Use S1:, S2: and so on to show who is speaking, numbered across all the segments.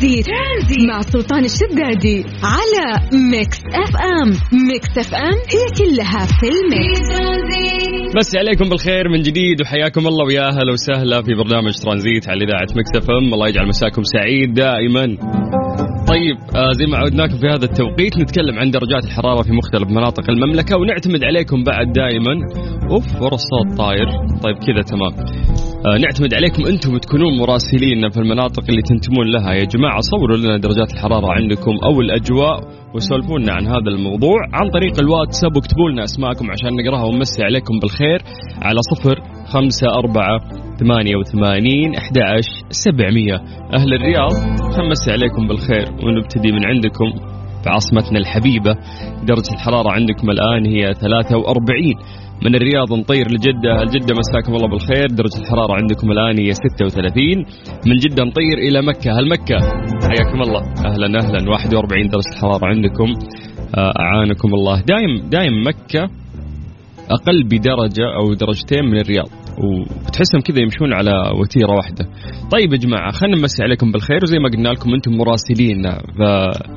S1: ترانزيت, ترانزيت. مع سلطان الشدادي على Mix FM. Mix FM هي كلها في ال
S2: mix. مساكم بالخير من جديد وحياكم الله ويا أهلا وسهلا في برنامج ترانزيت على إذاعة Mix FM. الله يجعل مساكم سعيد دائما. طيب آه زي ما عودناكم في هذا التوقيت نتكلم عن درجات الحرارة في مختلف مناطق المملكة ونعتمد عليكم بعد دائما. أوف ورا الصوت طاير. طيب كذا تمام. نعتمد عليكم أنتم تكونون مراسلين في المناطق اللي تنتمون لها. يا جماعة صوروا لنا درجات الحرارة عندكم أو الأجواء وسولفوا لنا عن هذا الموضوع عن طريق الواتساب واكتبوا لنا أسماءكم عشان نقراها ونمسي عليكم بالخير على صفر خمسة أربعة ثمانية وثمانين أحد سبعمية. أهل الرياض خمسي عليكم بالخير ونبتدي من عندكم. في عاصمتنا الحبيبة درجة الحرارة عندكم الآن هي 43 من الرياض نطير لجدة. الجدة مساكم الله بالخير. درجة الحرارة عندكم الآن هي 36 من جدة نطير إلى مكة. هل مكة. حياكم الله. أهلا أهلا. 41 درجة الحرارة عندكم. آه، أعانكم الله. دايم دايم مكة أقل بدرجة أو درجتين من الرياض. وتحسهم كذا يمشون على وتيرة واحدة. طيب يا جماعة خلينا نمسي عليكم بالخير وزي ما قلنا لكم أنتم مراسلين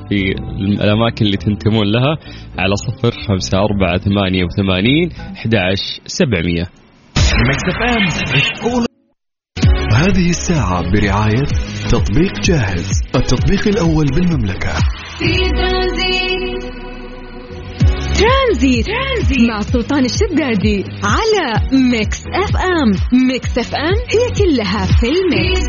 S2: في الأماكن اللي تنتمون لها على صفر خمسة أربعة ثمانية وثمانين أحد سبعمية
S3: هذه الساعة برعاية تطبيق جاهز التطبيق الأول بالمملكة
S1: ترانزيت. ترانزيت مع سلطان الشدادي على Mix FM. Mix FM هي كلها في ال
S2: mix.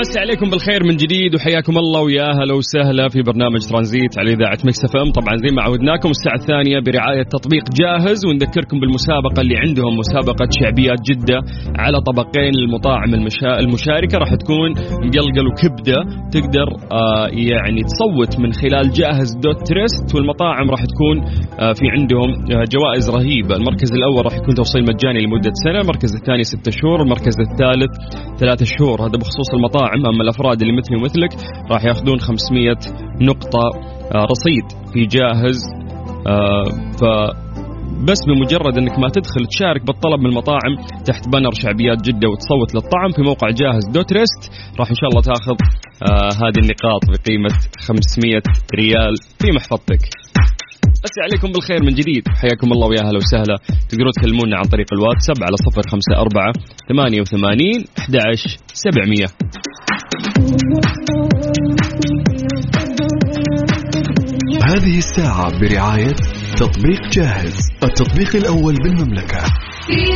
S2: نمسي عليكم بالخير من جديد وحياكم الله ويا أهلا وسهلا في برنامج ترانزيت على إذاعة Mix FM. طبعا زي ما عودناكم الساعة الثانية برعاية تطبيق جاهز ونذكركم بالمسابقة اللي عندهم مسابقة شعبيات جدة على طبقين للمطاعم المشا... المشاركة. راح تكون مقلقل وكبدة تقدر آه يعني تصوت من خلال جاهز dot تريست والمطاعم راح تكون آه في عندهم آه جوائز رهيبة. المركز الأول راح يكون توصيل مجاني لمدة سنة المركز الثاني ستة شهور المركز الثالث ثلاثة شهور. هذا بخصوص المطاعم. أما الأفراد اللي مثلي ومثلك راح يأخذون 500 نقطة آه رصيد في جاهز. آه ف بس بمجرد إنك ما تدخل تشارك بالطلب من المطاعم تحت بنر شعبيات جدة وتصوت للطعم في موقع جاهز دوت ريست راح إن شاء الله تأخذ آه هذه النقاط بقيمة 500 ريال في محفظتك. بس عليكم بالخير من جديد. حياكم الله ويا أهلا وسهلا. تقدرون تكلمونا عن طريق الواتساب على صفر خمسة أربعة ثمانية وثمانين أحد سبعمية.
S3: هذه الساعة برعاية تطبيق جاهز التطبيق الأول بالمملكة.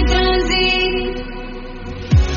S1: ترانزيت.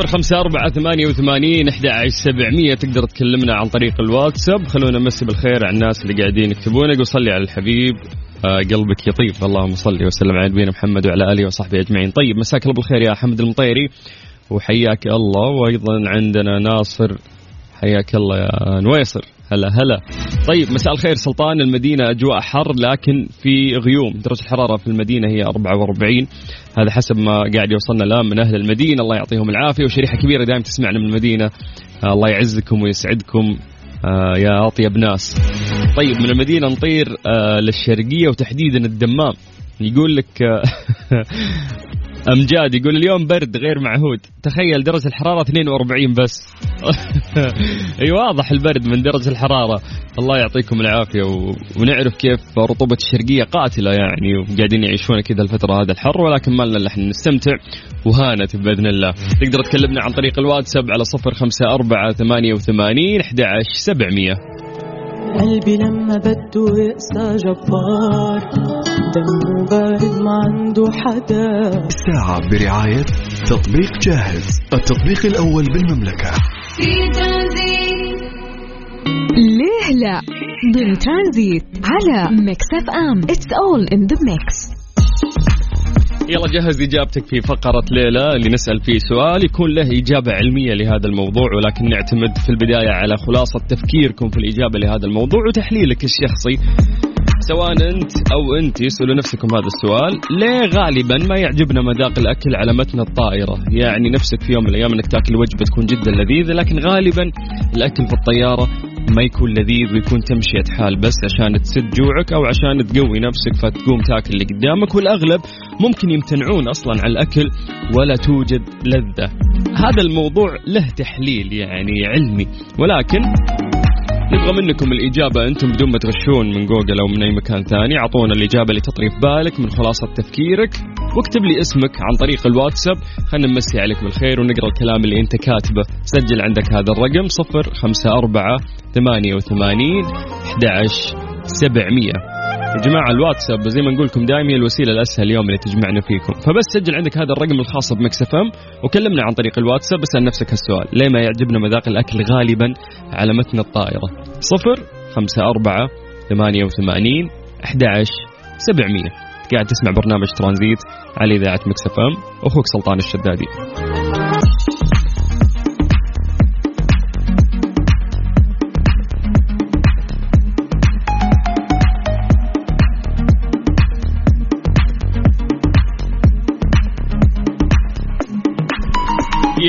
S2: صفر خمسة أربعة ثمانية وثمانين أحد سبعمية. تقدر تكلمنا عن طريق الواتساب. خلونا نمسي بالخير على الناس اللي قاعدين يكتبون يقول صلي على الحبيب آه قلبك يطيب. اللهم صل وسلم على نبينا محمد وعلى آله وصحبه أجمعين. طيب مساك الله بالخير يا حمد المطيري وحياك الله. وأيضا عندنا ناصر حياك الله يا نويصر. هلا هلا. طيب مساء الخير سلطان المدينة أجواء حر لكن في غيوم. درجة الحرارة في المدينة هي 44 هذا حسب ما قاعد يوصلنا الآن من أهل المدينة. الله يعطيهم العافية. وشريحة كبيرة دائما تسمعنا من المدينة. آه الله يعزكم ويسعدكم. آه يا أطيب ناس. طيب من المدينة نطير آه للشرقية وتحديدا الدمام. يقول لك أمجاد يقول اليوم برد غير معهود. تخيل درجة الحرارة 42 بس. أي واضح البرد من درجة الحرارة. الله يعطيكم العافية و... ونعرف كيف رطوبة الشرقية قاتلة يعني وقاعدين يعيشون كذا الفترة هذا الحر ولكن ما لنا إحنا نستمتع وهانت بإذن الله. تقدر تكلمنا عن طريق الواتساب على 054 88 11700
S4: قلبي لما بده يقسى جبار. دمه بارد ما عنده حدا.
S3: الساعة برعاية تطبيق جاهز التطبيق الأول بالمملكة.
S1: ليه لا؟ ضمن ترانزيت على Mix FM. It's all in the mix
S2: يلا جهز إجابتك في فقرة ليه لا اللي نسأل فيه سؤال. يكون له إجابة علمية لهذا الموضوع ولكن نعتمد في البداية على خلاصة تفكيركم في الإجابة لهذا الموضوع وتحليلك الشخصي. سواء أنت أو أنت اسالوا نفسكم هذا السؤال. ليه غالبا ما يعجبنا مذاق الأكل على متن الطائرة؟ يعني نفسك في يوم من الأيام أنك تأكل وجبة تكون جدا لذيذة لكن غالبا الأكل في الطيارة ما يكون لذيذ ويكون تمشية حال بس عشان تسد جوعك أو عشان تقوي نفسك فتقوم تأكل اللي قدامك. والأغلب ممكن يمتنعون أصلا عن الأكل ولا توجد لذة. هذا الموضوع له تحليل يعني علمي ولكن نبغى منكم الإجابة. أنتم بدون ما تغشون من جوجل أو من أي مكان ثاني أعطونا الإجابة اللي تطري في بالك من خلاصة تفكيرك واكتب لي اسمك عن طريق الواتساب. خلينا نمسي عليك بالخير ونقرأ الكلام اللي أنت كاتبه. سجل عندك هذا الرقم صفر خمسة أربعة ثمانية وثمانين أحد سبعمية. يا جماعة الواتساب زي ما نقول لكم دائما الوسيلة الأسهل اليوم اللي تجمعنا فيكم. فبس سجل عندك هذا الرقم الخاص بمكس إف إم وكلمنا عن طريق الواتساب اسأل نفسك هالسؤال. ليه ما يعجبنا مذاق الأكل غالبا على متن الطائرة؟ صفر خمسة أربعة ثمانية وثمانين أحد سبعمية. قاعد تسمع برنامج ترانزيت على إذاعة Mix FM أخوك سلطان الشدادي.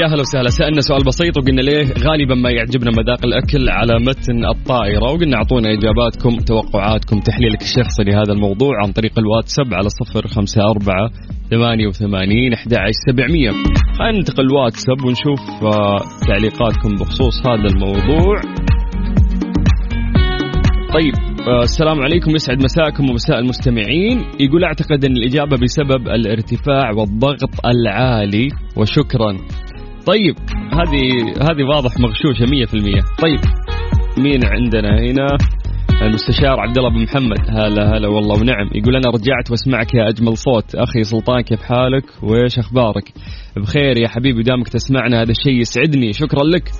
S2: يا هلا وسهلا. سألنا سؤال بسيط وقلنا ليه غالبا ما يعجبنا مذاق الأكل على متن الطائرة وقلنا أعطونا إجاباتكم توقعاتكم تحليلك الشخصي لهذا الموضوع عن طريق الواتساب على صفر خمسة أربعة ثمانية وثمانين أحد سبعمية. خلينا ننتقل الواتساب ونشوف آه، تعليقاتكم بخصوص هذا الموضوع. طيب آه، السلام عليكم. يسعد مساكم ومساء المستمعين. يقول أعتقد إن الإجابة بسبب الارتفاع والضغط العالي وشكرا. طيب هذه هذه واضح مغشوشة 100% طيب مين عندنا هنا؟ المستشار عبد الله بن محمد. هلا هلا والله ونعم. يقول أنا رجعت وأسمعك يا أجمل صوت. أخي سلطان كيف حالك؟ وإيش أخبارك؟ بخير يا حبيبي دامك تسمعنا هذا الشيء يسعدني. شكرا لك.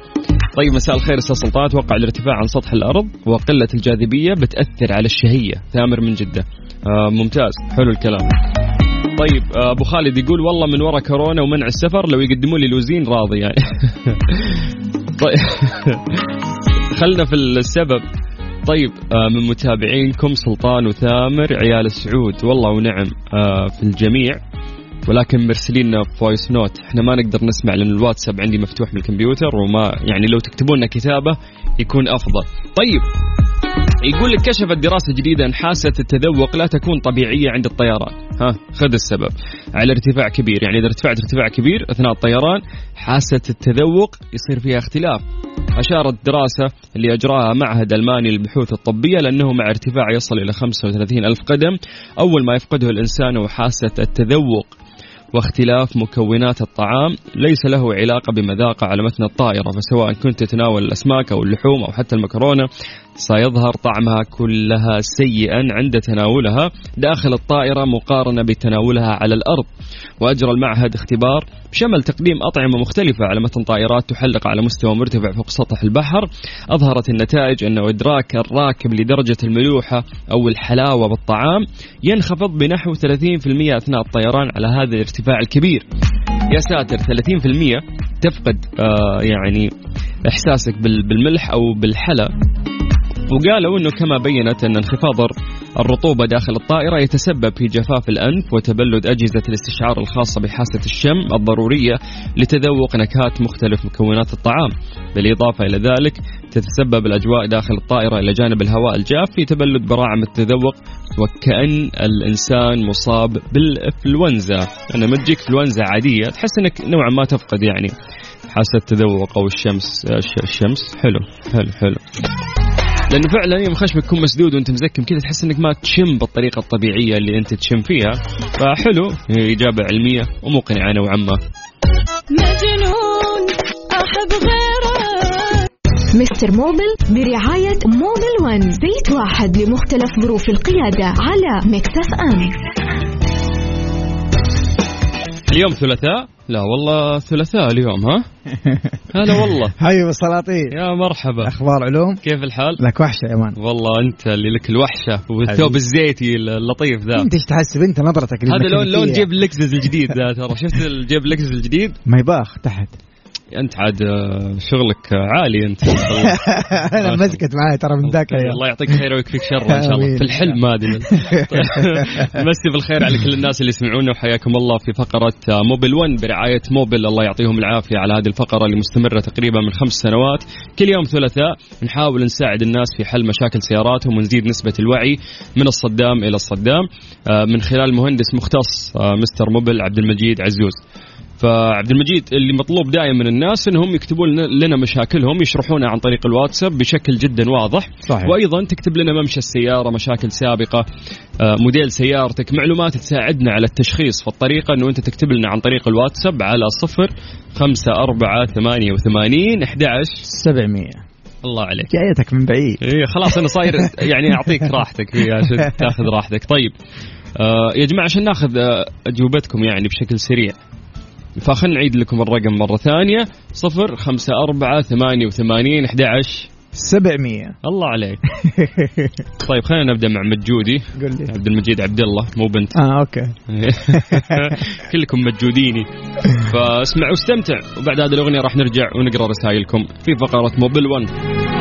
S2: طيب مساء الخير أستاذ سلطان. أتوقع الارتفاع عن سطح الأرض وقلة الجاذبية بتأثر على الشهية. ثامر من جدة. آه ممتاز. حلو الكلام. طيب آه، أبو خالد يقول والله من وراء كورونا ومنع السفر لو يقدموا لي لوزين راضي يعني. طيب خلنا في السبب. طيب آه، من متابعينكم سلطان وثامر عيال السعود والله ونعم آه، في الجميع. ولكن مرسلين لنا voice note إحنا ما نقدر نسمع لأن الواتساب عندي مفتوح بالكمبيوتر وما يعني لو تكتبون كتابة يكون أفضل. طيب يقول لك كشفت دراسة جديدة أن حاسة التذوق لا تكون طبيعية عند الطيران. ها خذ السبب. على ارتفاع كبير يعني إذا ارتفعت ارتفاع كبير أثناء الطيران حاسة التذوق يصير فيها اختلاف. أشارت دراسة اللي أجراها معهد ألماني للبحوث الطبية لأنه مع ارتفاع يصل إلى 35 ألف قدم. أول ما يفقده الإنسان هو حاسة التذوق واختلاف مكونات الطعام. ليس له علاقة بمذاقه على متن الطائرة فسواء كنت تتناول الأسماك أو اللحوم أو حتى المكرونة. سيظهر طعمها كلها سيئا عند تناولها داخل الطائرة مقارنة بتناولها على الأرض. وأجرى المعهد اختبار بشمل تقديم أطعمة مختلفة على متن طائرات تحلق على مستوى مرتفع فوق سطح البحر. أظهرت النتائج أن إدراك الراكب لدرجة الملوحة أو الحلاوة بالطعام ينخفض بنحو 30% أثناء الطيران على هذا الارتفاع الكبير. يا ساتر 30% تفقد آه يعني إحساسك بالملح أو بالحلا. وقالوا إنه كما بينت أن انخفاض الرطوبة داخل الطائرة يتسبب في جفاف الأنف وتبلد أجهزة الاستشعار الخاصة بحاسة الشم الضرورية لتذوق نكهات مختلف مكونات الطعام. بالإضافة إلى ذلك تتسبب الأجواء داخل الطائرة إلى جانب الهواء الجاف في تبلد براعم التذوق وكأن الإنسان مصاب بالإنفلونزا. أنا ما تجيك إنفلونزا عادية تحس أنك نوعا ما تفقد يعني حاسة التذوق أو الشمس الشمس. حلو حلو حلو. لأنه فعلا يوم خشمك يكون مسدود وأنت مزكم كذا تحس إنك ما تشم بالطريقة الطبيعية اللي أنت تشم فيها. فحلو. إجابة علمية ومقنعة نوعا ما.
S1: مجنون أحب غيرك. Mister Mobil برعاية Mobil One. زيت واحد لمختلف ظروف القيادة على Mix FM.
S2: اليوم ثلاثاء. لا والله ثلاثاء اليوم ها؟ هلا والله.
S5: حبيب السلاطين
S2: يا مرحبا.
S5: أخبار علوم؟
S2: كيف الحال؟
S5: لك وحشة يا man
S2: والله أنت اللي لك الوحشة والثوب الزيتي اللطيف ذا.
S5: أنت إيش تحسب؟ أنت نظرتك
S2: هذا لون لون جيب لكزس الجديد ذا ترى. شفت الجيب لكزس الجديد؟
S5: ما يباخ تحت.
S2: أنت عاد آه، شغلك عالي أنت.
S5: أنا مسكت معاي ترى من ذاك اليوم.
S2: الله يعطيك خير ويكفيك شر إن شاء الله. في الحلم هذه مسي بالخير على كل الناس اللي يسمعونا وحياكم الله في فقرة آه، Mobil 1 برعاية Mobil الله يعطيهم العافية على هذه الفقرة اللي مستمرة تقريبا من خمس سنوات. كل يوم ثلاثاء نحاول نساعد الناس في حل مشاكل سياراتهم ونزيد نسبة الوعي من الصدام إلى الصدام. آه، من خلال مهندس مختص آه، مستر موبل عبد المجيد عزوز. فعبد المجيد اللي مطلوب دائما من الناس إنهم يكتبون لنا مشاكلهم يشرحونها عن طريق الواتساب بشكل جدا واضح.
S5: صحيح.
S2: وأيضا تكتب لنا ممشى السيارة مشاكل سابقة آه، موديل سيارتك معلومات تساعدنا على التشخيص فالطريقة إنه أنت تكتب لنا عن طريق الواتساب على صفر خمسة أربعة ثمانية وثمانين أحد
S5: 700
S2: الله عليك.
S5: جايتك من بعيد.
S2: إيه خلاص أنا صاير يعني أعطيك راحتك فيها عشان تاخذ راحتك. طيب آه يا جماعة عشان ناخذ آه أجوبتكم يعني بشكل سريع. فخلنا نعيد لكم الرقم مرة ثانية. صفر خمسة أربعة ثمانية وثمانين أحد
S5: 700
S2: الله عليك. طيب خلينا نبدأ مع مجودي.
S5: قول لي.
S2: عبد المجيد عبد الله مو بنت.
S5: آه أوكي.
S2: كلكم مجوديني. فاسمع واستمتع وبعد هذه الأغنية راح نرجع ونقرأ رسائلكم في فقرة Mobil 1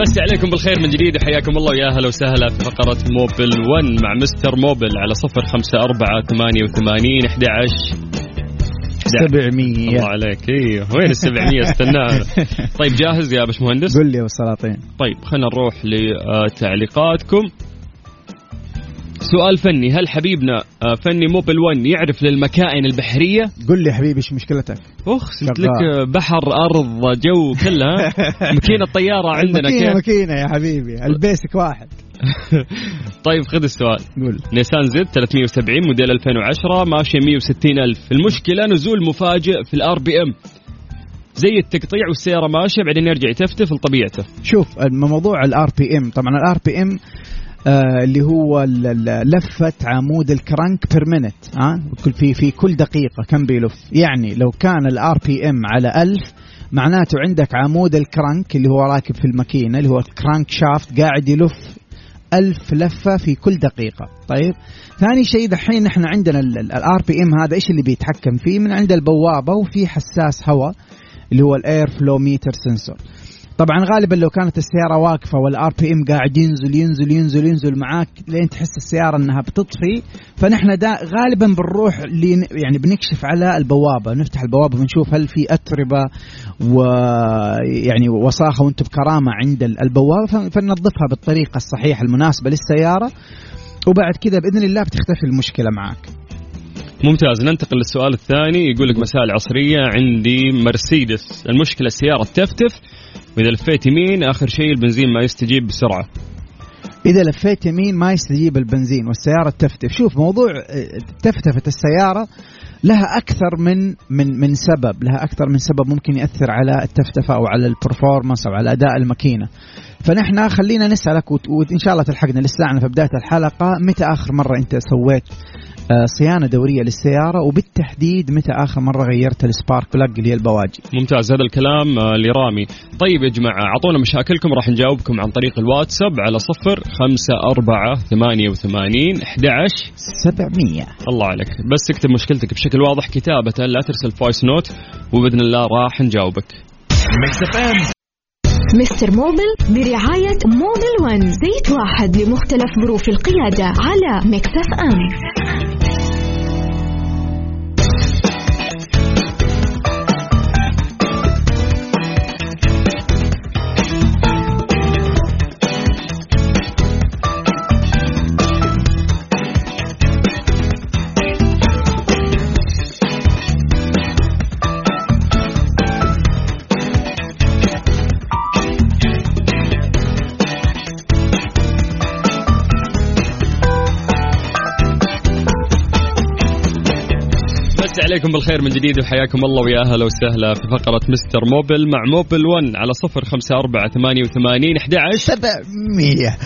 S2: بس عليكم بالخير من جديد وحياكم الله ويا أهلا وسهلا في فقرة موبل 1 مع مستر موبل على صفر خمسة أربعة ثمانية وثمانين أحد عشر
S5: 700
S2: الله عليك. أيوه وين ال 700 استناها طيب جاهز يا باش مهندس؟
S5: قول لي يا
S2: طيب خلينا نروح لتعليقاتكم. سؤال فني. هل حبيبنا آه، فني موبل 1 يعرف للمكائن البحرية؟
S5: قول لي حبيبي إيش مشكلتك؟
S2: أخ قلت. لك آه، بحر أرض جو كلها ماكينة طيارة عندنا
S5: ماكينة
S2: كيف؟
S5: ماكينة يا حبيبي. ال basic واحد.
S2: طيب خذ السؤال.
S5: قول.
S2: نيسان Z 370 موديل 2010 ماشية 160 ألف. المشكلة نزول مفاجئ في ال RPM. زي التقطيع والسيارة ماشية بعدين يرجع يتفتف لطبيعته.
S5: شوف موضوع ال RPM. طبعا ال RPM اللي هو لفة عمود الكرنك per minute ها في في كل دقيقة كم بيلف؟ يعني لو كان ال RPM على 1000 معناته عندك عمود الكرنك اللي هو راكب في الماكينة اللي هو ال crankshaft قاعد يلف ألف لفة في كل دقيقة. طيب؟ ثاني شيء دحين إحنا عندنا ال RPM هذا إيش اللي بيتحكم فيه؟ من عند البوابة وفي حساس هواء اللي هو ال air flow meter sensor طبعا غالبا لو كانت السيارة واقفة وال RPM قاعد ينزل ينزل ينزل ينزل معاك لين تحس السيارة إنها بتطفي فنحن دا غالبا بنروح يعني بنكشف على البوابة نفتح البوابة بنشوف هل في أتربة ويعني وساخة وأنتم بكرامة عند ال- البوابة فننظفها بالطريقة الصحيحة المناسبة للسيارة وبعد كذا بإذن الله بتختفي المشكلة معك.
S2: ممتاز. ننتقل للسؤال الثاني يقول لك مساء العصرية عندي مرسيدس. المشكلة السيارة تفتف وإذا لفيت يمين آخر شيء البنزين ما يستجيب بسرعة.
S5: إذا لفيت يمين ما يستجيب البنزين والسيارة تفتف. شوف موضوع آه، تفتفة السيارة لها أكثر من من من سبب لها أكثر من سبب ممكن يأثر على التفتفة أو على ال performance أو على أداء الماكينة. فنحن خلينا نسألك وإن شاء الله تلحقنا لسه في بداية الحلقة متى آخر مرة أنت سويت صيانة دورية للسيارة وبالتحديد متى آخر مرة غيرت ال spark plug اللي هي البواجي؟
S2: ممتاز هذا الكلام آه، لرامي. طيب يا جماعة أعطونا مشاكلكم راح نجاوبكم عن طريق الواتساب على صفر خمسة أربعة ثمانية وثمانين أحد عشر
S5: 700
S2: الله عليك. بس اكتب مشكلتك بشكل واضح كتابة لا ترسل voice note وبإذن الله راح نجاوبك.
S1: Mister Mobil برعاية Mobil One زيت واحد لمختلف ظروف القيادة على Mix FM
S2: عليكم بالخير من جديد وحياكم الله ويا أهلا وسهلا في فقرة مستر موبل مع موبل 1 على صفر خمسة أربعة ثمانية وثمانين أحد عشر.
S5: 700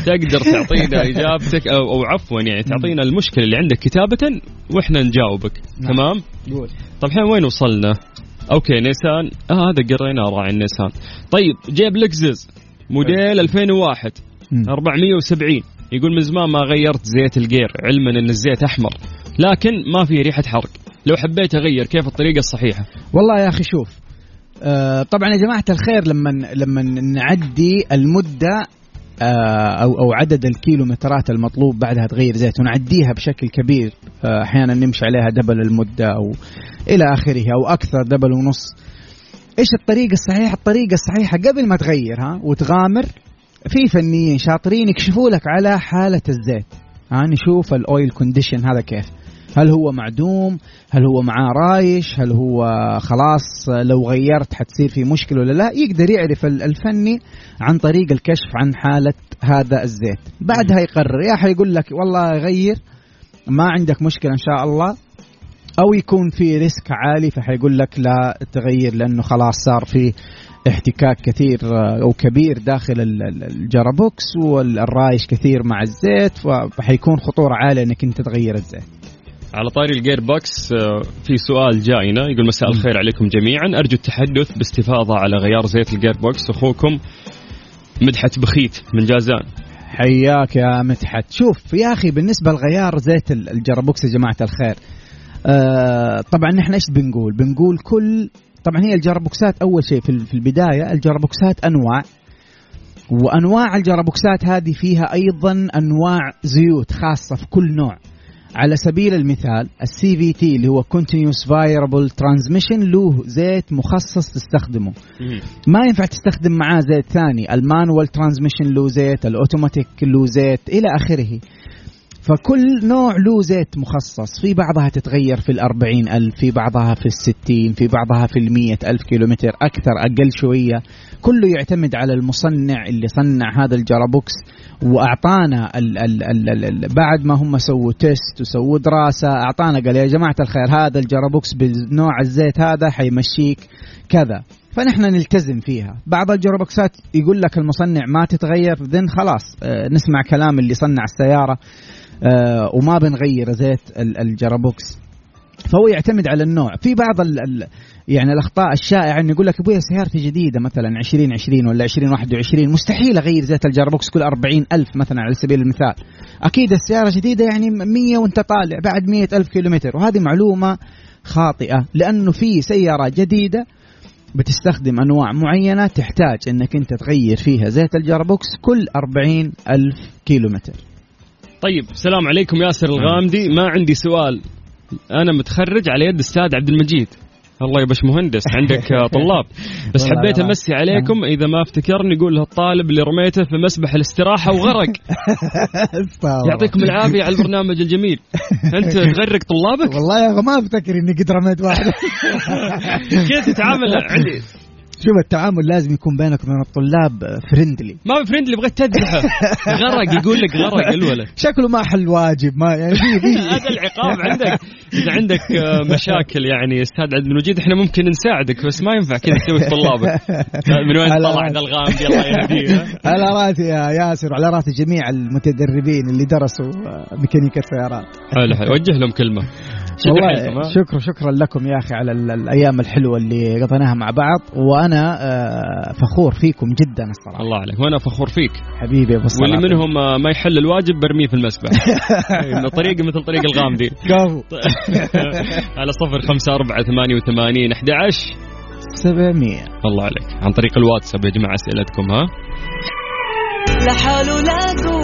S2: تقدر تعطينا إجابتك أو, أو عفوا يعني تعطينا المشكلة اللي عندك كتابة وإحنا نجاوبك.
S5: نعم.
S2: تمام؟
S5: قول.
S2: طيب الحين وين وصلنا؟ okay نيسان. آه هذا قريناه راعي النيسان. طيب جيب لكزس موديل 2001
S5: مم.
S2: 470 يقول من زمان ما غيرت زيت ال gear علما إن الزيت أحمر. لكن ما في ريحة حرق. لو حبيت أغير كيف الطريقة الصحيحة؟
S5: والله يا أخي شوف آه طبعا يا جماعة الخير لما لما نعدي المدة آه أو أو عدد الكيلومترات المطلوب بعدها تغير زيت ونعديها بشكل كبير آه أحيانا نمشي عليها دبل المدة أو إلى آخره أو أكثر دبل ونص. إيش الطريقة الصحيحة؟ الطريقة الصحيحة قبل ما تغيرها وتغامر في فنيين شاطرين يكشفوا لك على حالة الزيت. ها نشوف ال oil condition هذا كيف. هل هو معدوم؟ هل هو معاه رايش؟ هل هو خلاص لو غيرت حتصير في مشكلة ولا لا؟ يقدر يعرف ال- الفني عن طريق الكشف عن حالة هذا الزيت. بعدها يقرر. يا حيقول لك والله غير ما عندك مشكلة إن شاء الله. أو يكون في risk عالي فحيقول لك لا تغير لأنه خلاص صار في احتكاك كثير آه، أو كبير داخل ال- ال- ال gearbox والرايش كثير مع الزيت فحيكون خطورة عالية إنك أنت تغير الزيت.
S2: على طاري ال gearbox آه، في سؤال جاينا يقول مساء الخير عليكم جميعا. أرجو التحدث باستفاضة على غيار زيت ال gearbox. أخوكم مدحت بخيت من جازان.
S5: حياك يا مدحت. شوف يا أخي بالنسبة لغيار زيت ال- ال gearbox يا جماعة الخير آه طبعا نحن إيش بنقول؟ بنقول كل طبعا هي الجرابوكسات أول شيء في ال- في البداية الجرابوكسات أنواع وأنواع الجرابوكسات هذه فيها أيضا أنواع زيوت خاصة في كل نوع. على سبيل المثال ال CVT اللي هو continuous variable transmission له زيت مخصص تستخدمه. ما ينفع تستخدم معاه زيت ثاني. ال manual transmission له زيت الأوتوماتيك له زيت إلى آخره. فكل نوع له زيت مخصص. في بعضها تتغير في الأربعين ألف في بعضها في الستين في بعضها في المية ألف كيلومتر أكثر أقل شوية. كله يعتمد على المصنع اللي صنع هذا ال gearbox وأعطانا ال ال ال ال ال بعد ما هم سووا test وسووا دراسة أعطانا قال يا جماعة الخير هذا ال gearbox بنوع الزيت هذا حيمشيك كذا. فنحن نلتزم فيها. بعض الجرابوكسات يقول لك المصنع ما تتغير ذن خلاص آه، نسمع كلام اللي صنع السيارة. وما بنغير زيت ال- ال gearbox. فهو يعتمد على النوع. في بعض ال ال يعني الأخطاء الشائعة انه يقول لك أبويا سيارتي جديدة مثلا 2020 ولا 2021 مستحيل أغير زيت ال gearbox كل 40 ألف مثلا على سبيل المثال. أكيد السيارة جديدة يعني 100 وأنت طالع بعد 100 ألف كيلومتر. وهذه معلومة خاطئة لأنه في سيارة جديدة بتستخدم أنواع معينة تحتاج إنك أنت تغير فيها زيت ال gearbox كل 40 ألف كيلومتر.
S2: طيب السلام عليكم ياسر الغامدي. ما عندي سؤال. أنا متخرج على يد أستاذ عبد المجيد. الله يا باش مهندس عندك طلاب. بس حبيت. أمسي عليكم. إذا ما أفتكرني يقول الطالب اللي رميته في مسبح الاستراحة وغرق. يعطيكم العافية على البرنامج الجميل. أنت تغرق طلابك؟
S5: والله يا أخي ما أفتكر إني قد رميت واحد.
S2: كيف تتعامل؟ عندي
S5: شوف التعامل لازم يكون بينك وبين الطلاب فريندلي
S2: ما اللي بغيت تذبحه غرق يقول لك غرق الولد.
S5: شكله ما حل واجب ما يعني
S2: هذا العقاب عندك. إذا عندك آه، مشاكل يعني أستاذ عبد المجيد إحنا ممكن نساعدك بس ما ينفع كذا تسوي طلابك. من وين طلع
S5: رأسي.
S2: ذا الغامدي الله يهديه.
S5: على رأسي يا ياسر وعلى رأس جميع المتدربين اللي درسوا آه، ميكانيكا سيارات
S2: حلو حلو. وجه لهم كلمة.
S5: والله؟ شكرا شكرا لكم يا أخي على ال- الأيام الحلوة اللي قضيناها مع بعض وأنا آه، فخور فيكم جدا الصراحة.
S2: الله عليك وأنا فخور فيك.
S5: حبيبي يا أبو
S2: واللي منهم آه، ما يحل الواجب برميه في المسبح. إنه طريقه مثل طريق الغامدي.
S5: كفو
S2: على صفر خمسة أربعة ثمانية وثمانين أحد عشر.
S5: 700
S2: الله عليك. عن طريق الواتساب يا جماعة أسئلتكم ها؟
S4: لحاله لا قوة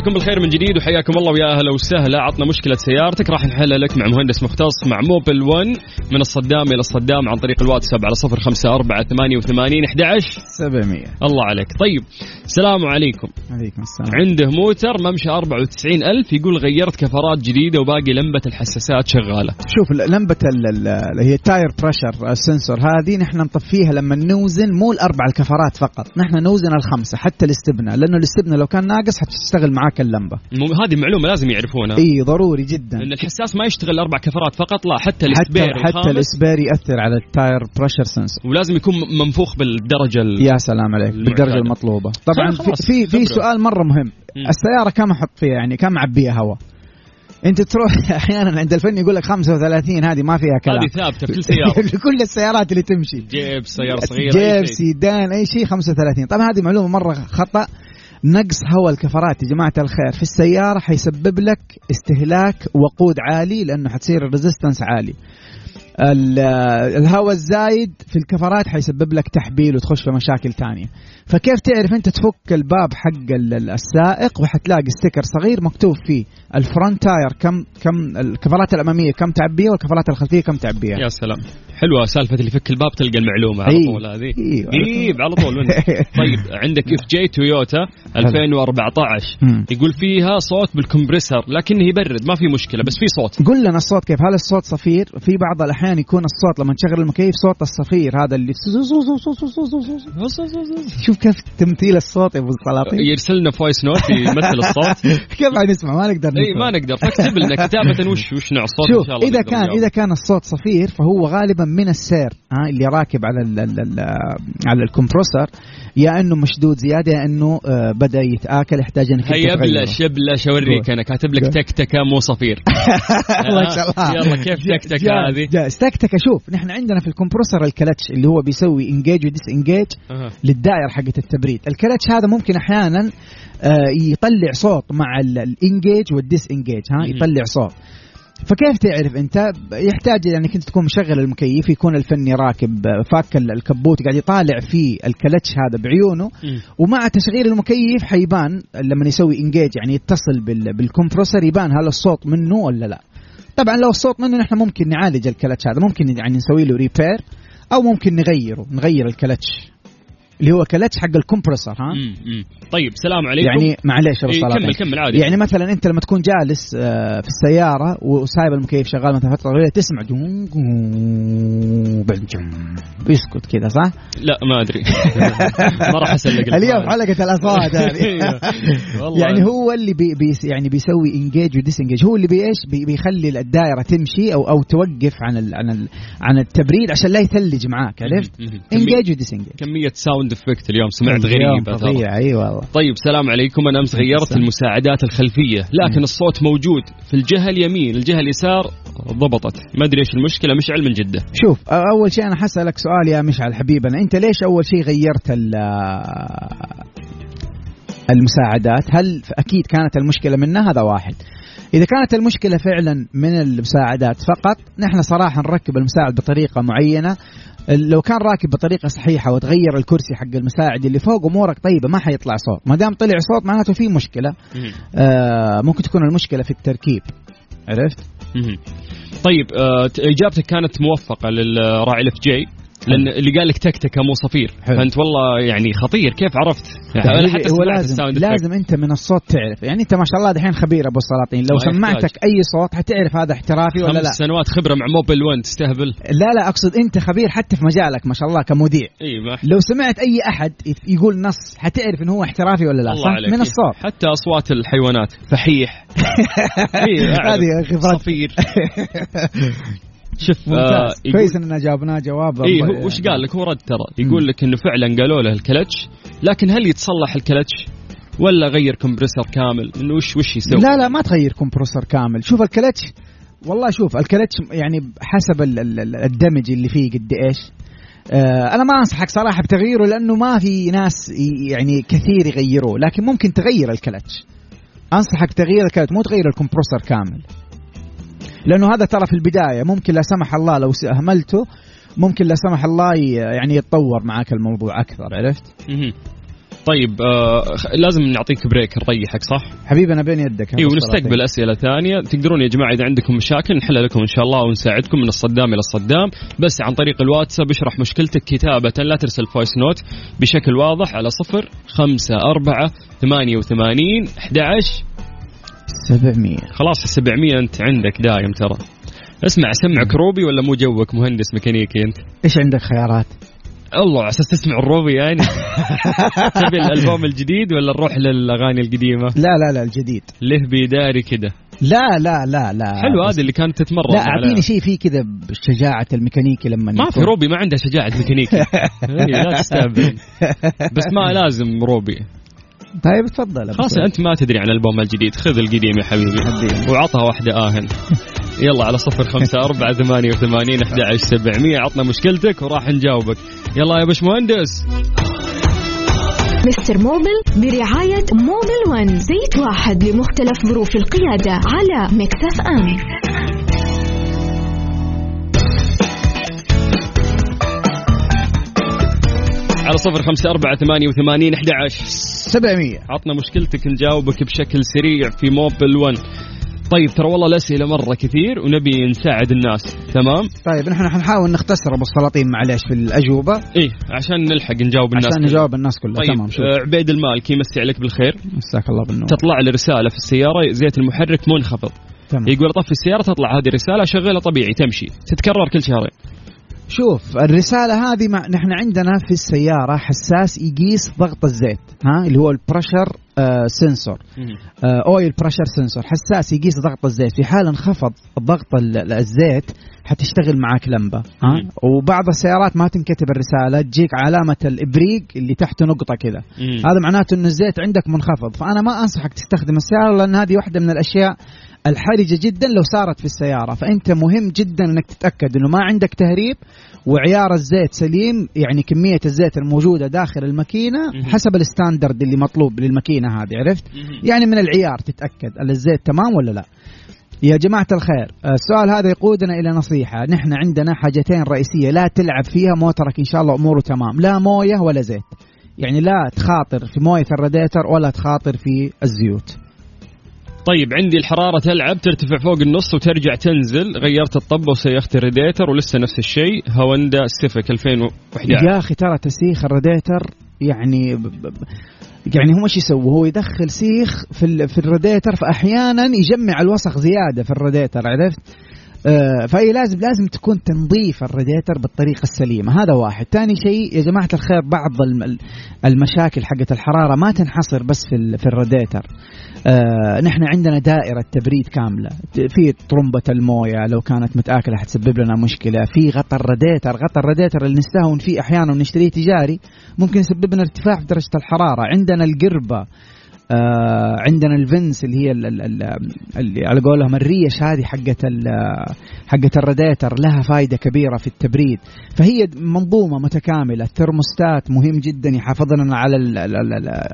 S2: عليكم بالخير من جديد وحياكم الله ويا أهلا وسهلا. عطنا مشكلة سيارتك راح نحلها لك مع مهندس مختص مع موبل 1 من الصدام إلى الصدام عن طريق الواتساب على 054 88 11
S5: 700
S2: الله عليك. طيب السلام عليكم.
S5: عليكم السلام.
S2: عنده موتر ممشى 94000 يقول غيرت كفرات جديدة وباقي لمبة الحساسات شغالة.
S5: شوف لمبة ال- ال- اللي هي ال tire pressure sensor هذه نحن نطفيها لما نوزن مو الأربع الكفرات فقط نحن نوزن الخمسة حتى الاستبناء لأنه الاستبناء لو كان ناقص حتشتغل معاك اللمبه
S2: مو- هذه معلومة لازم يعرفونها.
S5: إي ضروري جدا.
S2: إن الحساس ما يشتغل أربع كفرات فقط لا حتى
S5: حتى
S2: ال spare
S5: حتى
S2: الخامس.
S5: ال spare ياثر على ال tire pressure sensor
S2: ولازم يكون منفوخ بالدرجة ال...
S5: يا سلام عليك
S2: المعتادة.
S5: بالدرجة المطلوبة. طبعا في في. سؤال مرة مهم.
S2: مم.
S5: السيارة كم أحط فيها؟ يعني كم أعبيها هواء أنت تروح أحيانا عند الفني يقول لك 35 هذه ما فيها كلام.
S2: هذه ثابتة في كل سيارة.
S5: لكل السيارات اللي تمشي.
S2: جيب سيارة صغيرة
S5: جيب
S2: أي.
S5: سيدان أي شيء 35 طبعا هذه معلومة مرة خطأ. نقص هواء الكفرات يا جماعة الخير في السيارة حيسبب لك استهلاك وقود عالي لأنه حتصير ال resistance عالي. ال- الهواء الزايد في الكفرات حيسبب لك تحبيل وتخش في مشاكل تانية فكيف تعرف أنت تفك الباب حق ال- ال- السائق وحتلاقي sticker صغير مكتوب فيه ال front tire كم كم الكفرات الأمامية كم تعبيها والكفرات الخلفية كم تعبيها؟
S2: يا سلام. حلوة سالفة اللي يفك الباب تلقى المعلومة على
S5: إي.
S2: طول هذه.
S5: إي.
S2: قريب على طول. منك. طيب عندك FJ تويوتا 2014
S5: مم.
S2: يقول فيها صوت بال compressor لكنه يبرد ما في مشكلة بس في صوت.
S5: قل لنا الصوت كيف؟ هل الصوت صفير؟ في بعض الأحيان يكون الصوت لما تشغل المكيف صوت الصفير هذا اللي شوف كيف تمثيل الصوت يا أبو السلاطين.
S2: يرسل لنا voice note يمثل الصوت.
S5: كيف حنسمع ما نقدر
S2: اي ما نقدر. فاكتب لنا كتابة وش وش نوع الصوت إن شاء الله إذا
S5: كان. إذا كان الصوت صفير فهو غالبا من السير ها اللي راكب على ال ال ال على ال compressor يا إنه مشدود زيادة يا إنه آه، بدأ يتآكل يحتاج إنك
S2: هيا
S5: تغيره.
S2: بلش بلش أوريك أنا كاتب لك. تكتكة مو صفير
S5: ما شاء الله
S2: يلا كيف
S5: تكتكة
S2: هذه.
S5: تكتكة شوف نحن عندنا في ال compressor ال clutch اللي هو بيسوي engage و
S2: disengage.
S5: للدائرة حقت التبريد الكلتش هذا ممكن أحيانا آه، يطلع صوت مع ال- ال engage وال disengage
S2: ها.
S5: يطلع صوت فكيف تعرف انت؟ يحتاج يعني انك انت تكون مشغل المكيف يكون الفني راكب فاك ال- الكبوت قاعد يطالع في الكلتش هذا بعيونه. ومع تشغيل المكيف حيبان لما يسوي engage يعني يتصل بال- بال compressor يبان هل الصوت منه ولا لا. طبعا لو الصوت منه نحن ممكن نعالج الكلتش هذا. ممكن يعني نسوي له repair أو ممكن نغيره نغير الكلتش. اللي هو كلتش حق ال compressor ها؟
S2: مم. مم. طيب سلام عليكم.
S5: يعني معليش يا أبو
S2: إيه
S5: صلاح.
S2: كمل كمل عادي.
S5: يعني مثلا أنت لما تكون جالس آه، في السيارة وسايب المكيف شغال مثلا فترة طويلة تسمع جم- يسكت كذا صح؟
S2: لا ما أدري. ما راح اسلق
S5: اليوم حلقة الاصوات هذه
S2: والله.
S5: يعني هو اللي بي بي يعني بيسوي engage و disengage هو اللي بي إيش؟ بي بيخلي الدائرة تمشي أو أو توقف عن ال عن ال عن التبريد عشان لا يثلج معاك عرفت؟ انجيج وديس انجيج
S2: كمية sound effect اليوم سمعت غريبة ترى.
S5: فظيع. أي والله.
S2: طيب سلام عليكم. أنا أمس غيرت. المساعدات الخلفية لكن الصوت موجود في الجهة اليمين الجهة اليسار. ضبطت. ما أدري إيش المشكلة مشعل من جدة.
S5: شوف أول شيء أنا حسألك سؤال يا مشعل حبيبنا. أنت ليش أول شيء غيرت ال- المساعدات؟ هل أكيد كانت المشكلة منها؟ هذا واحد. إذا كانت المشكلة فعلا من المساعدات فقط نحن صراحة نركب المساعد بطريقة معينة. لو كان راكب بطريقة صحيحة وتغير الكرسي حق المساعد اللي فوق امورك طيبة ما حيطلع صوت. ما دام طلع صوت معناته في
S2: مشكلة.
S5: آه ممكن تكون المشكلة في التركيب. عرفت.
S2: طيب آه إجابتك كانت موفقة للراعي ال FJ لأن اللي قال لك تكتكه مو صفير.
S5: حلو.
S2: فأنت والله يعني خطير. كيف عرفت؟
S5: يعني
S2: حتى
S5: هو لازم. لازم أنت من الصوت تعرف. يعني أنت ما شاء الله دحين خبير أبو السلاطين. لو سمعتك. أي صوت حتعرف هذا احترافي ولا
S2: خمس
S5: لا.
S2: سنوات خبرة مع Mobil 1 تستهبل.
S5: لا لا أقصد أنت خبير حتى في مجالك ما شاء الله كمذيع.
S2: إي ما
S5: لو سمعت أي أحد يقول نص حتعرف إنه هو احترافي ولا لا
S2: الله
S5: صح؟ من الصوت.
S2: حتى أصوات الحيوانات. فحيح.
S5: هذه خبرات
S2: صفير. شوف آه
S5: ممتاز. كويس إننا جاوبناه جواب
S2: اي هو وش قال لك؟ هو رد ترى. يقول لك إنه فعلا قالوا له الكلتش لكن هل يتصلح الكلتش ولا غير compressor كامل؟ إنه وش وش يسوي؟
S5: لا لا ما تغير compressor كامل. شوف الكلتش والله شوف الكلتش يعني حسب ال- ال- ال- ال damage اللي فيه قد إيش. آه أنا ما أنصحك صراحة بتغييره لأنه ما في ناس يعني كثير يغيروه لكن ممكن تغير الكلتش. أنصحك تغيير الكلتش مو تغير ال compressor كامل. لأنه هذا ترى في البداية ممكن لا سمح الله لو اهملته ممكن لا سمح الله يعني يتطور معك الموضوع أكثر عرفت.
S2: طيب آه لازم نعطيك break نريحك صح؟
S5: حبيبي أنا بين يدك.
S2: اي ونستقبل أسئلة ثانية. تقدرون يا جماعة إذا عندكم مشاكل نحلها لكم إن شاء الله ونساعدكم من الصدام إلى الصدام. بس عن طريق الواتساب اشرح مشكلتك كتابة لا ترسل voice note بشكل واضح على صفر خمسة أربعة ثمانية وثمانين أحد عشر
S5: 700
S2: خلاص 700 أنت عندك دايم ترى. اسمع سمعك روبي ولا مو جوك مهندس ميكانيكي أنت؟
S5: إيش عندك خيارات؟
S2: الله على أساس تسمع الروبي يعني. تبي الألبوم الجديد ولا نروح للأغاني القديمة؟
S5: لا لا لا الجديد.
S2: له بيداري كده.
S5: لا لا لا لا.
S2: حلو هذه اللي كانت تتمرن
S5: لا. أعطيني شيء فيه كذا بشجاعة الميكانيكي لما
S2: ما في روبي ما عنده شجاعة ميكانيكي. إيه، لا تستهبل. بس ما لازم روبي.
S5: طيب تفضل.
S2: خلاص أنت ما تدري عن الألبوم الجديد. خذ القديم يا حبيبي. وعطها واحدة آهن. يلا على صفر خمسة أربعة ثمانية وثمانين أحد عشر سبعمية. عطنا مشكلتك وراح نجاوبك. يلا يا باش مهندس
S1: Mister Mobil برعاية Mobil One. زيت واحد لمختلف ظروف القيادة على Mix FM.
S2: على صفر خمسة أربعة ثمانية وثمانين أحد عشر
S5: 700
S2: عطنا مشكلتك نجاوبك بشكل سريع في موبل 1 طيب ترى والله الأسئلة مرة كثير ونبي نساعد الناس. تمام؟
S5: طيب نحن حنحاول نختصر أبو السلاطين معليش في الأجوبة.
S2: إيه عشان نلحق نجاوب الناس
S5: عشان. نجاوب الناس كلها.
S2: طيب
S5: تمام شوف.
S2: آه، عبيد المالكي يمسي عليك بالخير.
S5: مساك الله بالنور.
S2: تطلع لي رسالة في السيارة زيت المحرك منخفض.
S5: تمام.
S2: يقول طفي السيارة تطلع هذه الرسالة شغلها طبيعي تمشي تتكرر كل شهرين.
S5: شوف الرسالة هذه مع نحن عندنا في السيارة حساس يقيس ضغط الزيت ها؟ اللي هو ال pressure آه sensor آه oil pressure sensor حساس يقيس ضغط الزيت. في حال انخفض ضغط ال- الزيت حتشتغل معك لمبة ها؟
S2: مم.
S5: وبعض السيارات ما تنكتب الرسالة تجيك علامة الإبريق اللي تحت نقطة كذا. هذا معناته ان الزيت عندك منخفض. فأنا ما أنصحك تستخدم السيارة لأن هذه واحدة من الأشياء الحرجة جدا لو صارت في السيارة فأنت مهم جدا إنك تتأكد إنه ما عندك تهريب وعيار الزيت سليم يعني كمية الزيت الموجودة داخل
S2: الماكينة.
S5: حسب ال standard اللي مطلوب للماكينة هذه عرفت. يعني من العيار تتأكد هل الزيت تمام ولا لا يا جماعة الخير السؤال هذا يقودنا إلى نصيحة نحن عندنا حاجتين رئيسية لا تلعب فيها موترك إن شاء الله أموره تمام لا موية ولا زيت يعني لا تخاطر في موية الراديتر ولا تخاطر في الزيوت
S2: طيب عندي الحرارة تلعب ترتفع فوق النص وترجع تنزل غيرت الطبة وسيخت الريديتر ولسه نفس الشيء Honda Civic 2011
S5: يا أخي ترى تسيخ الراديتر يعني ب- ب- يعني هو إيش يسوي؟ هو يدخل سيخ في ال- في الراديتر فأحيانا يجمع الوسخ زيادة في الراديتر عرفت؟ آه، فهي لازم لازم تكون تنظيف الراديتر بالطريقة السليمة. هذا واحد. ثاني شيء يا جماعة الخير بعض الم- المشاكل حقت الحرارة ما تنحصر بس في في الراديتر آه نحن عندنا دائرة تبريد كاملة. في طرمبة الموية لو كانت متآكلة حتسبب لنا مشكلة. في غطى الراديتر غطى الراديتر اللي نستهون فيه أحيانا ونشتريه تجاري ممكن يسبب لنا ارتفاع في درجة الحرارة. عندنا القربة. آه عندنا ال fins اللي هي ال- ال- ال- اللي على قولهم الريش هذه حقت حقت الراديتر لها فائده كبيرة في التبريد. فهي منظومة متكاملة الثرموستات مهم جدا يحافظ لنا على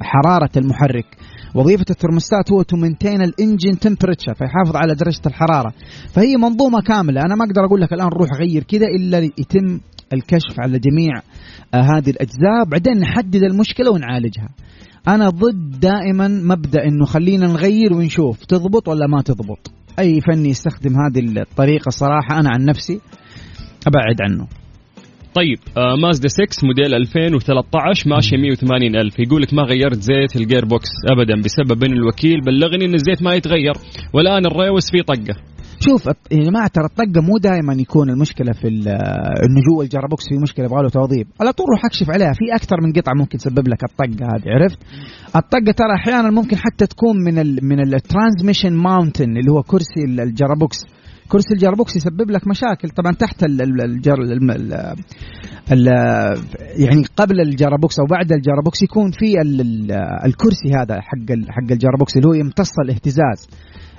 S5: حرارة المحرك. وظيفة الثرموستات هو to maintain ال engine temperature فيحافظ على درجة الحرارة. فهي منظومة كاملة. أنا ما أقدر أقول لك الآن روح غير كذا إلا يتم الكشف على جميع آه هذه الأجزاء. بعدين نحدد المشكلة ونعالجها. أنا ضد دائما مبدأ إنه خلينا نغير ونشوف تضبط ولا ما تضبط. أي فني يستخدم هذه الطريقة صراحة أنا عن نفسي أبعد عنه.
S2: طيب آه Mazda 6 موديل 2013 ماشيه 180 ألف. يقول لك ما غيرت زيت ال gearbox أبدا بسبب أن الوكيل بلغني أن الزيت ما يتغير والآن الريوس فيه طقة.
S5: شوف يا جماعة ترى الطقه مو دائما يكون المشكلة في انه جوا ال gearbox في مشكلة يبغى له توضيب. على طول روح اكشف عليها. في أكثر من قطعة ممكن تسبب لك الطقة هذه عرفت؟ الطقة ترى أحيانا ممكن حتى تكون من ال من ال transmission mounting اللي هو كرسي ال- ال gearbox. كرسي ال gearbox يسبب لك مشاكل. طبعا تحت ال ال الجر ال يعني قبل ال gearbox أو بعد ال gearbox يكون في ال ال الكرسي هذا حق حق ال gearbox اللي هو يمتص الاهتزاز.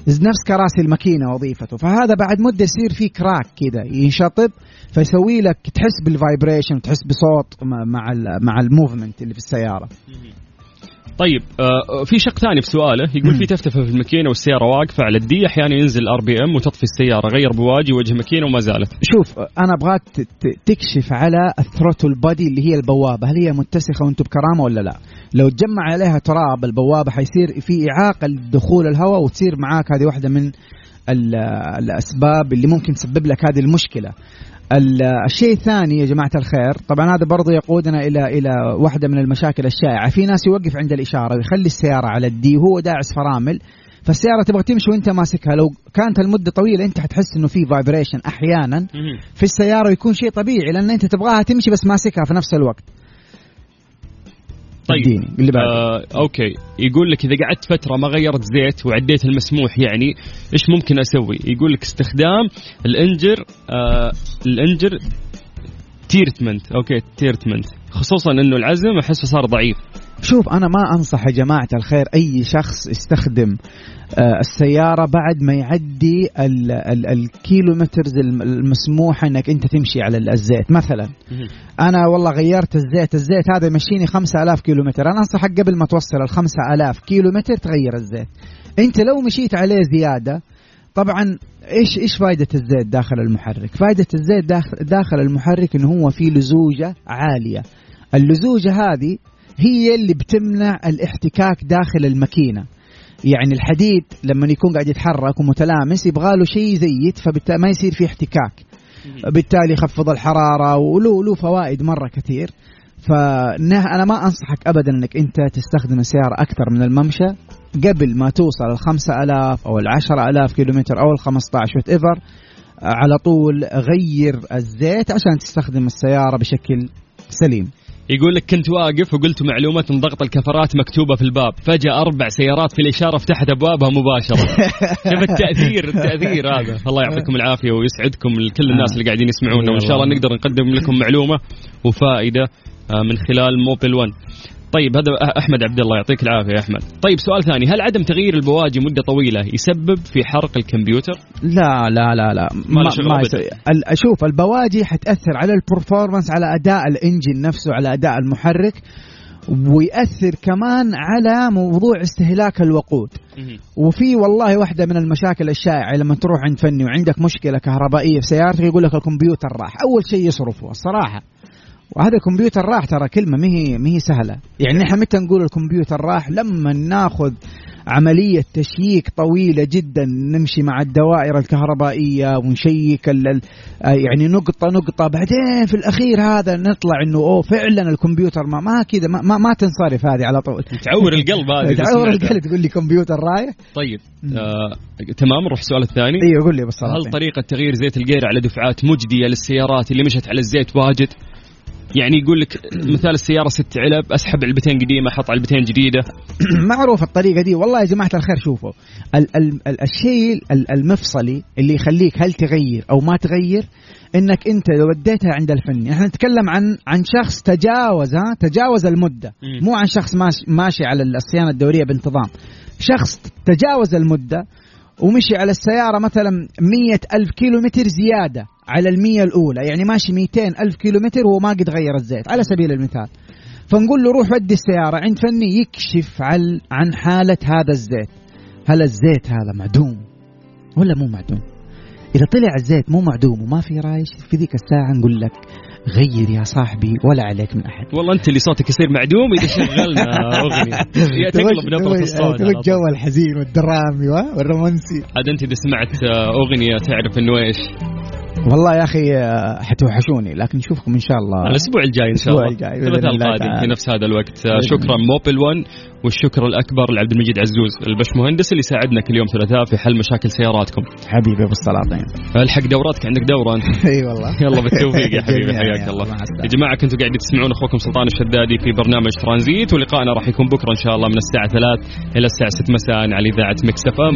S5: نفس كراسي الماكينة وظيفته. فهذا بعد مدة يصير فيه crack كذا ينشطب فيسوي لك تحس بال vibration تحس بصوت مع مع ال- مع ال movement اللي في السيارة.
S2: طيب آه في شق ثاني في سؤاله. يقول. في تفتفة في الماكينة والسيارة واقفة على ال D أحيانا ينزل ال RPM وتطفي السيارة غير بواجي وجه ماكينة وما زالت.
S5: شوف أنا أبغاك تكشف على ال throttle body اللي هي البوابة. هل هي متسخة وأنتم بكرامة ولا لا؟ لو تجمع عليها تراب البوابة حيصير في إعاقة لدخول الهواء وتصير معاك هذه واحدة من ال- الأسباب اللي ممكن تسبب لك هذه المشكلة. ال- الشيء الثاني يا جماعة الخير طبعا هذا برضو يقودنا إلى إلى واحدة من المشاكل الشائعة. في ناس يوقف عند الإشارة ويخلي السيارة على ال D وهو داعس فرامل فالسيارة تبغى تمشي وأنت ماسكها. لو كانت المدة طويلة أنت حتحس إنه في vibration أحيانا في السيارة ويكون شيء طبيعي لأن أنت تبغاها تمشي بس ماسكها في نفس الوقت.
S2: طيب
S5: اديني اللي بعده
S2: آه okay يقول لك إذا قعدت فترة ما غيرت زيت وعديت المسموح يعني إيش ممكن أسوي؟ يقول لك استخدام ال engine آه ال engine treatment. okay treatment. خصوصا إنه العزم أحسه صار ضعيف.
S5: شوف أنا ما أنصح يا جماعة الخير أي شخص يستخدم آه، السيارة بعد ما يعدي ال- ال- ال kilometers الم- المسموحه إنك أنت تمشي على ال- الزيت. مثلا أنا والله غيرت الزيت. الزيت هذا يمشيني 5000 كيلومتر. أنا انصحك قبل ما توصل ال 5000 كيلومتر تغير الزيت. أنت لو مشيت عليه زيادة طبعا إيش إيش فائده الزيت داخل المحرك؟ فائده الزيت داخل, داخل المحرك إنه هو فيه لزوجة عالية. اللزوجة هذه هي اللي بتمنع الاحتكاك داخل الماكينة. يعني الحديد لما يكون قاعد يتحرك ومتلامس يبغى له شيء زيت فبالتالي ما يصير في احتكاك. بالتالي يخفض الحرارة وله له فوائد مرة كثير. فانا ما أنصحك ابدا إنك أنت تستخدم السيارة أكثر من الممشى. قبل ما توصل ال 5000 أو ال 10000 كيلومتر أو ال 15 whatever على طول غير الزيت عشان تستخدم السيارة بشكل سليم.
S2: يقول لك كنت واقف وقلت معلومة ان ضغط الكفرات مكتوبة في الباب. فجأة أربع سيارات في الإشارة فتحت أبوابها مباشرة. شوف التأثير التأثير هذا. الله يعطيكم العافية ويسعدكم كل الناس اللي قاعدين يسمعونا. وإن شاء الله نقدر نقدم لكم معلومة وفائدة. آه، من خلال Mobil 1 طيب هذا أحمد عبد الله يعطيك العافية يا أحمد. طيب سؤال ثاني هل عدم تغيير البواجي مدة طويلة يسبب في حرق الكمبيوتر؟
S5: لا لا لا لا
S2: ما له شغل أبداً.
S5: يسوي. ال- شوف البواجي حتأثر على ال performance على أداء ال engine نفسه على أداء المحرك ويأثر كمان على موضوع استهلاك الوقود وفي والله واحدة من المشاكل الشائعة لما تروح عند فني وعندك مشكلة كهربائية في سيارتك يقول لك الكمبيوتر راح أول شيء يصرفه الصراحة وهذا الكمبيوتر راح ترى كلمة ما هي ما هي سهلة. يعني نحن متى نقول الكمبيوتر راح؟ لما ناخذ عملية تشييك طويلة جدا نمشي مع الدوائر الكهربائية ونشيك يعني نقطة نقطة. بعدين في الأخير هذا نطلع إنه أوه فعلا الكمبيوتر ما ما كذا ما, ما, ما تنصرف هذه على طول.
S2: تعور القلب هذه
S5: تعور. القلب تقول لي كمبيوتر رايح؟
S2: طيب آه تمام نروح السؤال الثاني.
S5: أيوه قول لي بالصلاة
S2: هل طريقة تغيير زيت الجير على دفعات مجدية للسيارات اللي مشت على الزيت واجد؟ يعني يقول لك مثال السيارة ست علب أسحب علبتين قديمة أحط علبتين جديدة.
S5: معروف الطريقة دي. والله يا جماعة الخير شوفوا. ال ال ال الشيء ال- المفصلي اللي يخليك هل تغير أو ما تغير إنك أنت لو وديتها عند الفني. إحنا نتكلم عن عن شخص تجاوز ها تجاوز المدة.
S2: مم.
S5: مو عن شخص ماشي, ماشي على الصيانة الدورية بانتظام. شخص تجاوز المدة ومشي على السيارة مثلا مية ألف كيلو متر زيادة على المية الأولى. يعني ماشي 200 ألف كيلو متر وهو ما قد غير الزيت على سبيل المثال. فنقول له روح ودي السيارة عند فني يكشف عن عن حالة هذا الزيت. هل الزيت هذا معدوم؟ ولا مو معدوم؟ إذا طلع الزيت مو معدوم وما في رايش في ذيك الساعة نقول لك غير يا صاحبي ولا عليك من أحد.
S2: والله أنت اللي صوتك يصير معدوم إذا شغلنا أغنية يا تقلب نبرة الصوت طول.
S5: الجو الحزين والدرامي وا- والرومانسي.
S2: عاد أنت إذا سمعت آه، أغنية تعرف إنه إيش؟
S5: والله يا أخي آه، حتوحشوني لكن نشوفكم إن شاء الله.
S2: الأسبوع الجاي إن شاء الله.
S5: الأسبوع الجاي
S2: الثلاثاء القادم. في نفس هذا الوقت. آه، شكرا Mobil 1 والشكر الأكبر لعبد المجيد عزوز البش مهندس اللي ساعدنا كل يوم ثلاثاء في حل مشاكل سياراتكم.
S5: حبيبي أبو السلاطين.
S2: الحق دوراتك عندك دورة. أنت
S5: إي والله.
S2: يلا بالتوفيق يا حبيبي حياك الله. يا جماعة كنتوا قاعدين تسمعون أخوكم سلطان الشدادي في برنامج ترانزيت ولقائنا راح يكون بكرة إن شاء الله من الساعة 3 إلى الساعة 6 مساء على إذاعة Mix FM.